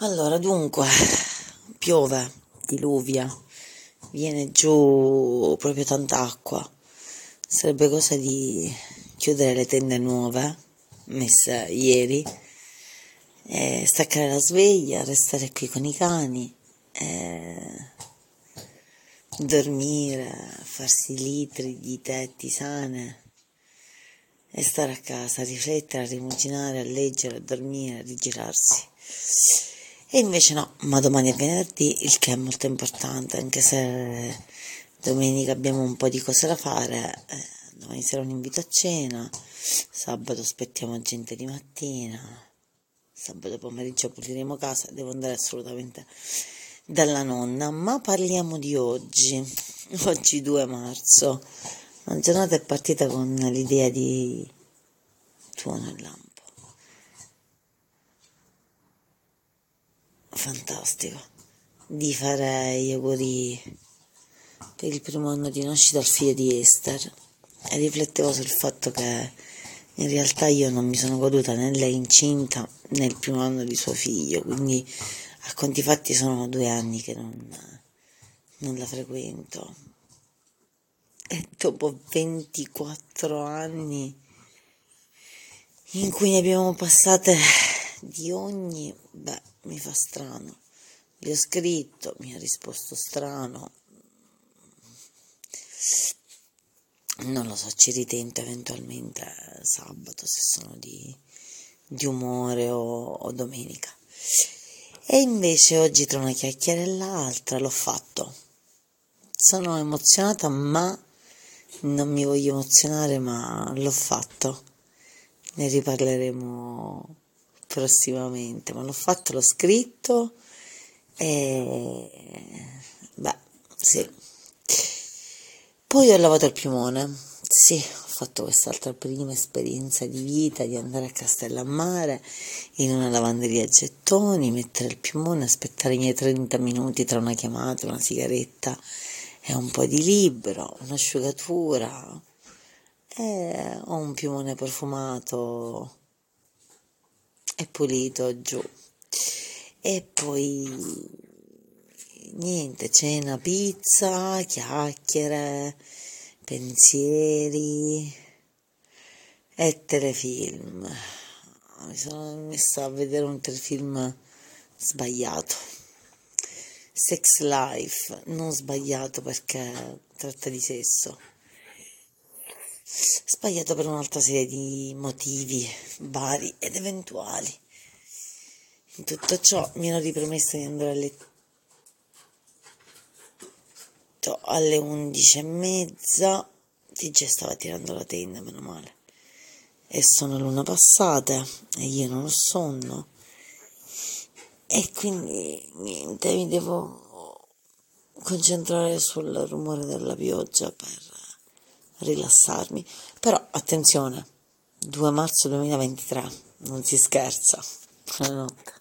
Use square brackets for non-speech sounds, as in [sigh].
Allora, dunque, piove, diluvia, viene giù proprio tanta acqua. Sarebbe cosa di chiudere le tende nuove, messe ieri, staccare la sveglia, restare qui con i cani, dormire, farsi litri di tè, tisane e stare a casa, riflettere, a rimuginare, a leggere, a dormire, a rigirarsi. E invece no, ma domani è venerdì, il che è molto importante, anche se domenica abbiamo un po' di cose da fare, eh, domani sarà un invito a cena, sabato aspettiamo gente di mattina, sabato pomeriggio puliremo casa, devo andare assolutamente dalla nonna, ma parliamo di oggi, [laughs] oggi 2 marzo, la giornata è partita con l'idea di tuono e lampo. Fantastico gli auguri per il primo anno di nascita al figlio di Esther e riflettevo sul fatto che in realtà io non mi sono goduta né lei incinta né il primo anno di suo figlio, quindi a conti fatti sono due anni che non, non la frequento. E dopo 24 anni in cui ne abbiamo passate di ogni, beh, mi fa strano. Gli ho scritto, mi ha risposto strano. Non lo so, ci ritento eventualmente sabato se sono di, di umore o, o domenica. E invece oggi tra una chiacchiera e l'altra l'ho fatto. Sono emozionata, ma non mi voglio emozionare, ma l'ho fatto. Ne riparleremo prossimamente, ma l'ho fatto, l'ho scritto e beh, sì. Poi ho lavato il piumone, sì, ho fatto quest'altra prima esperienza di vita di andare a Castellammare in una lavanderia a gettoni, mettere il piumone, aspettare i miei 30 minuti tra una chiamata, una sigaretta e un po' di libro, un'asciugatura e ho un piumone profumato e pulito giù. E poi niente, cena, pizza, chiacchiere, pensieri e telefilm. Mi sono messa a vedere un telefilm sbagliato. Sex Life, non sbagliato perché tratta di sesso sbagliato per un'altra serie di motivi vari ed eventuali. In tutto ciò mi ero ripromessa di andare a letto alle undici e mezza, TG stava tirando la tenda, meno male. E sono l'una passata e io non ho sonno. E quindi niente, mi devo concentrare sul rumore della pioggia per rilassarmi. Però attenzione, 2 marzo 2023, non si scherza. [laughs] Buonanotte.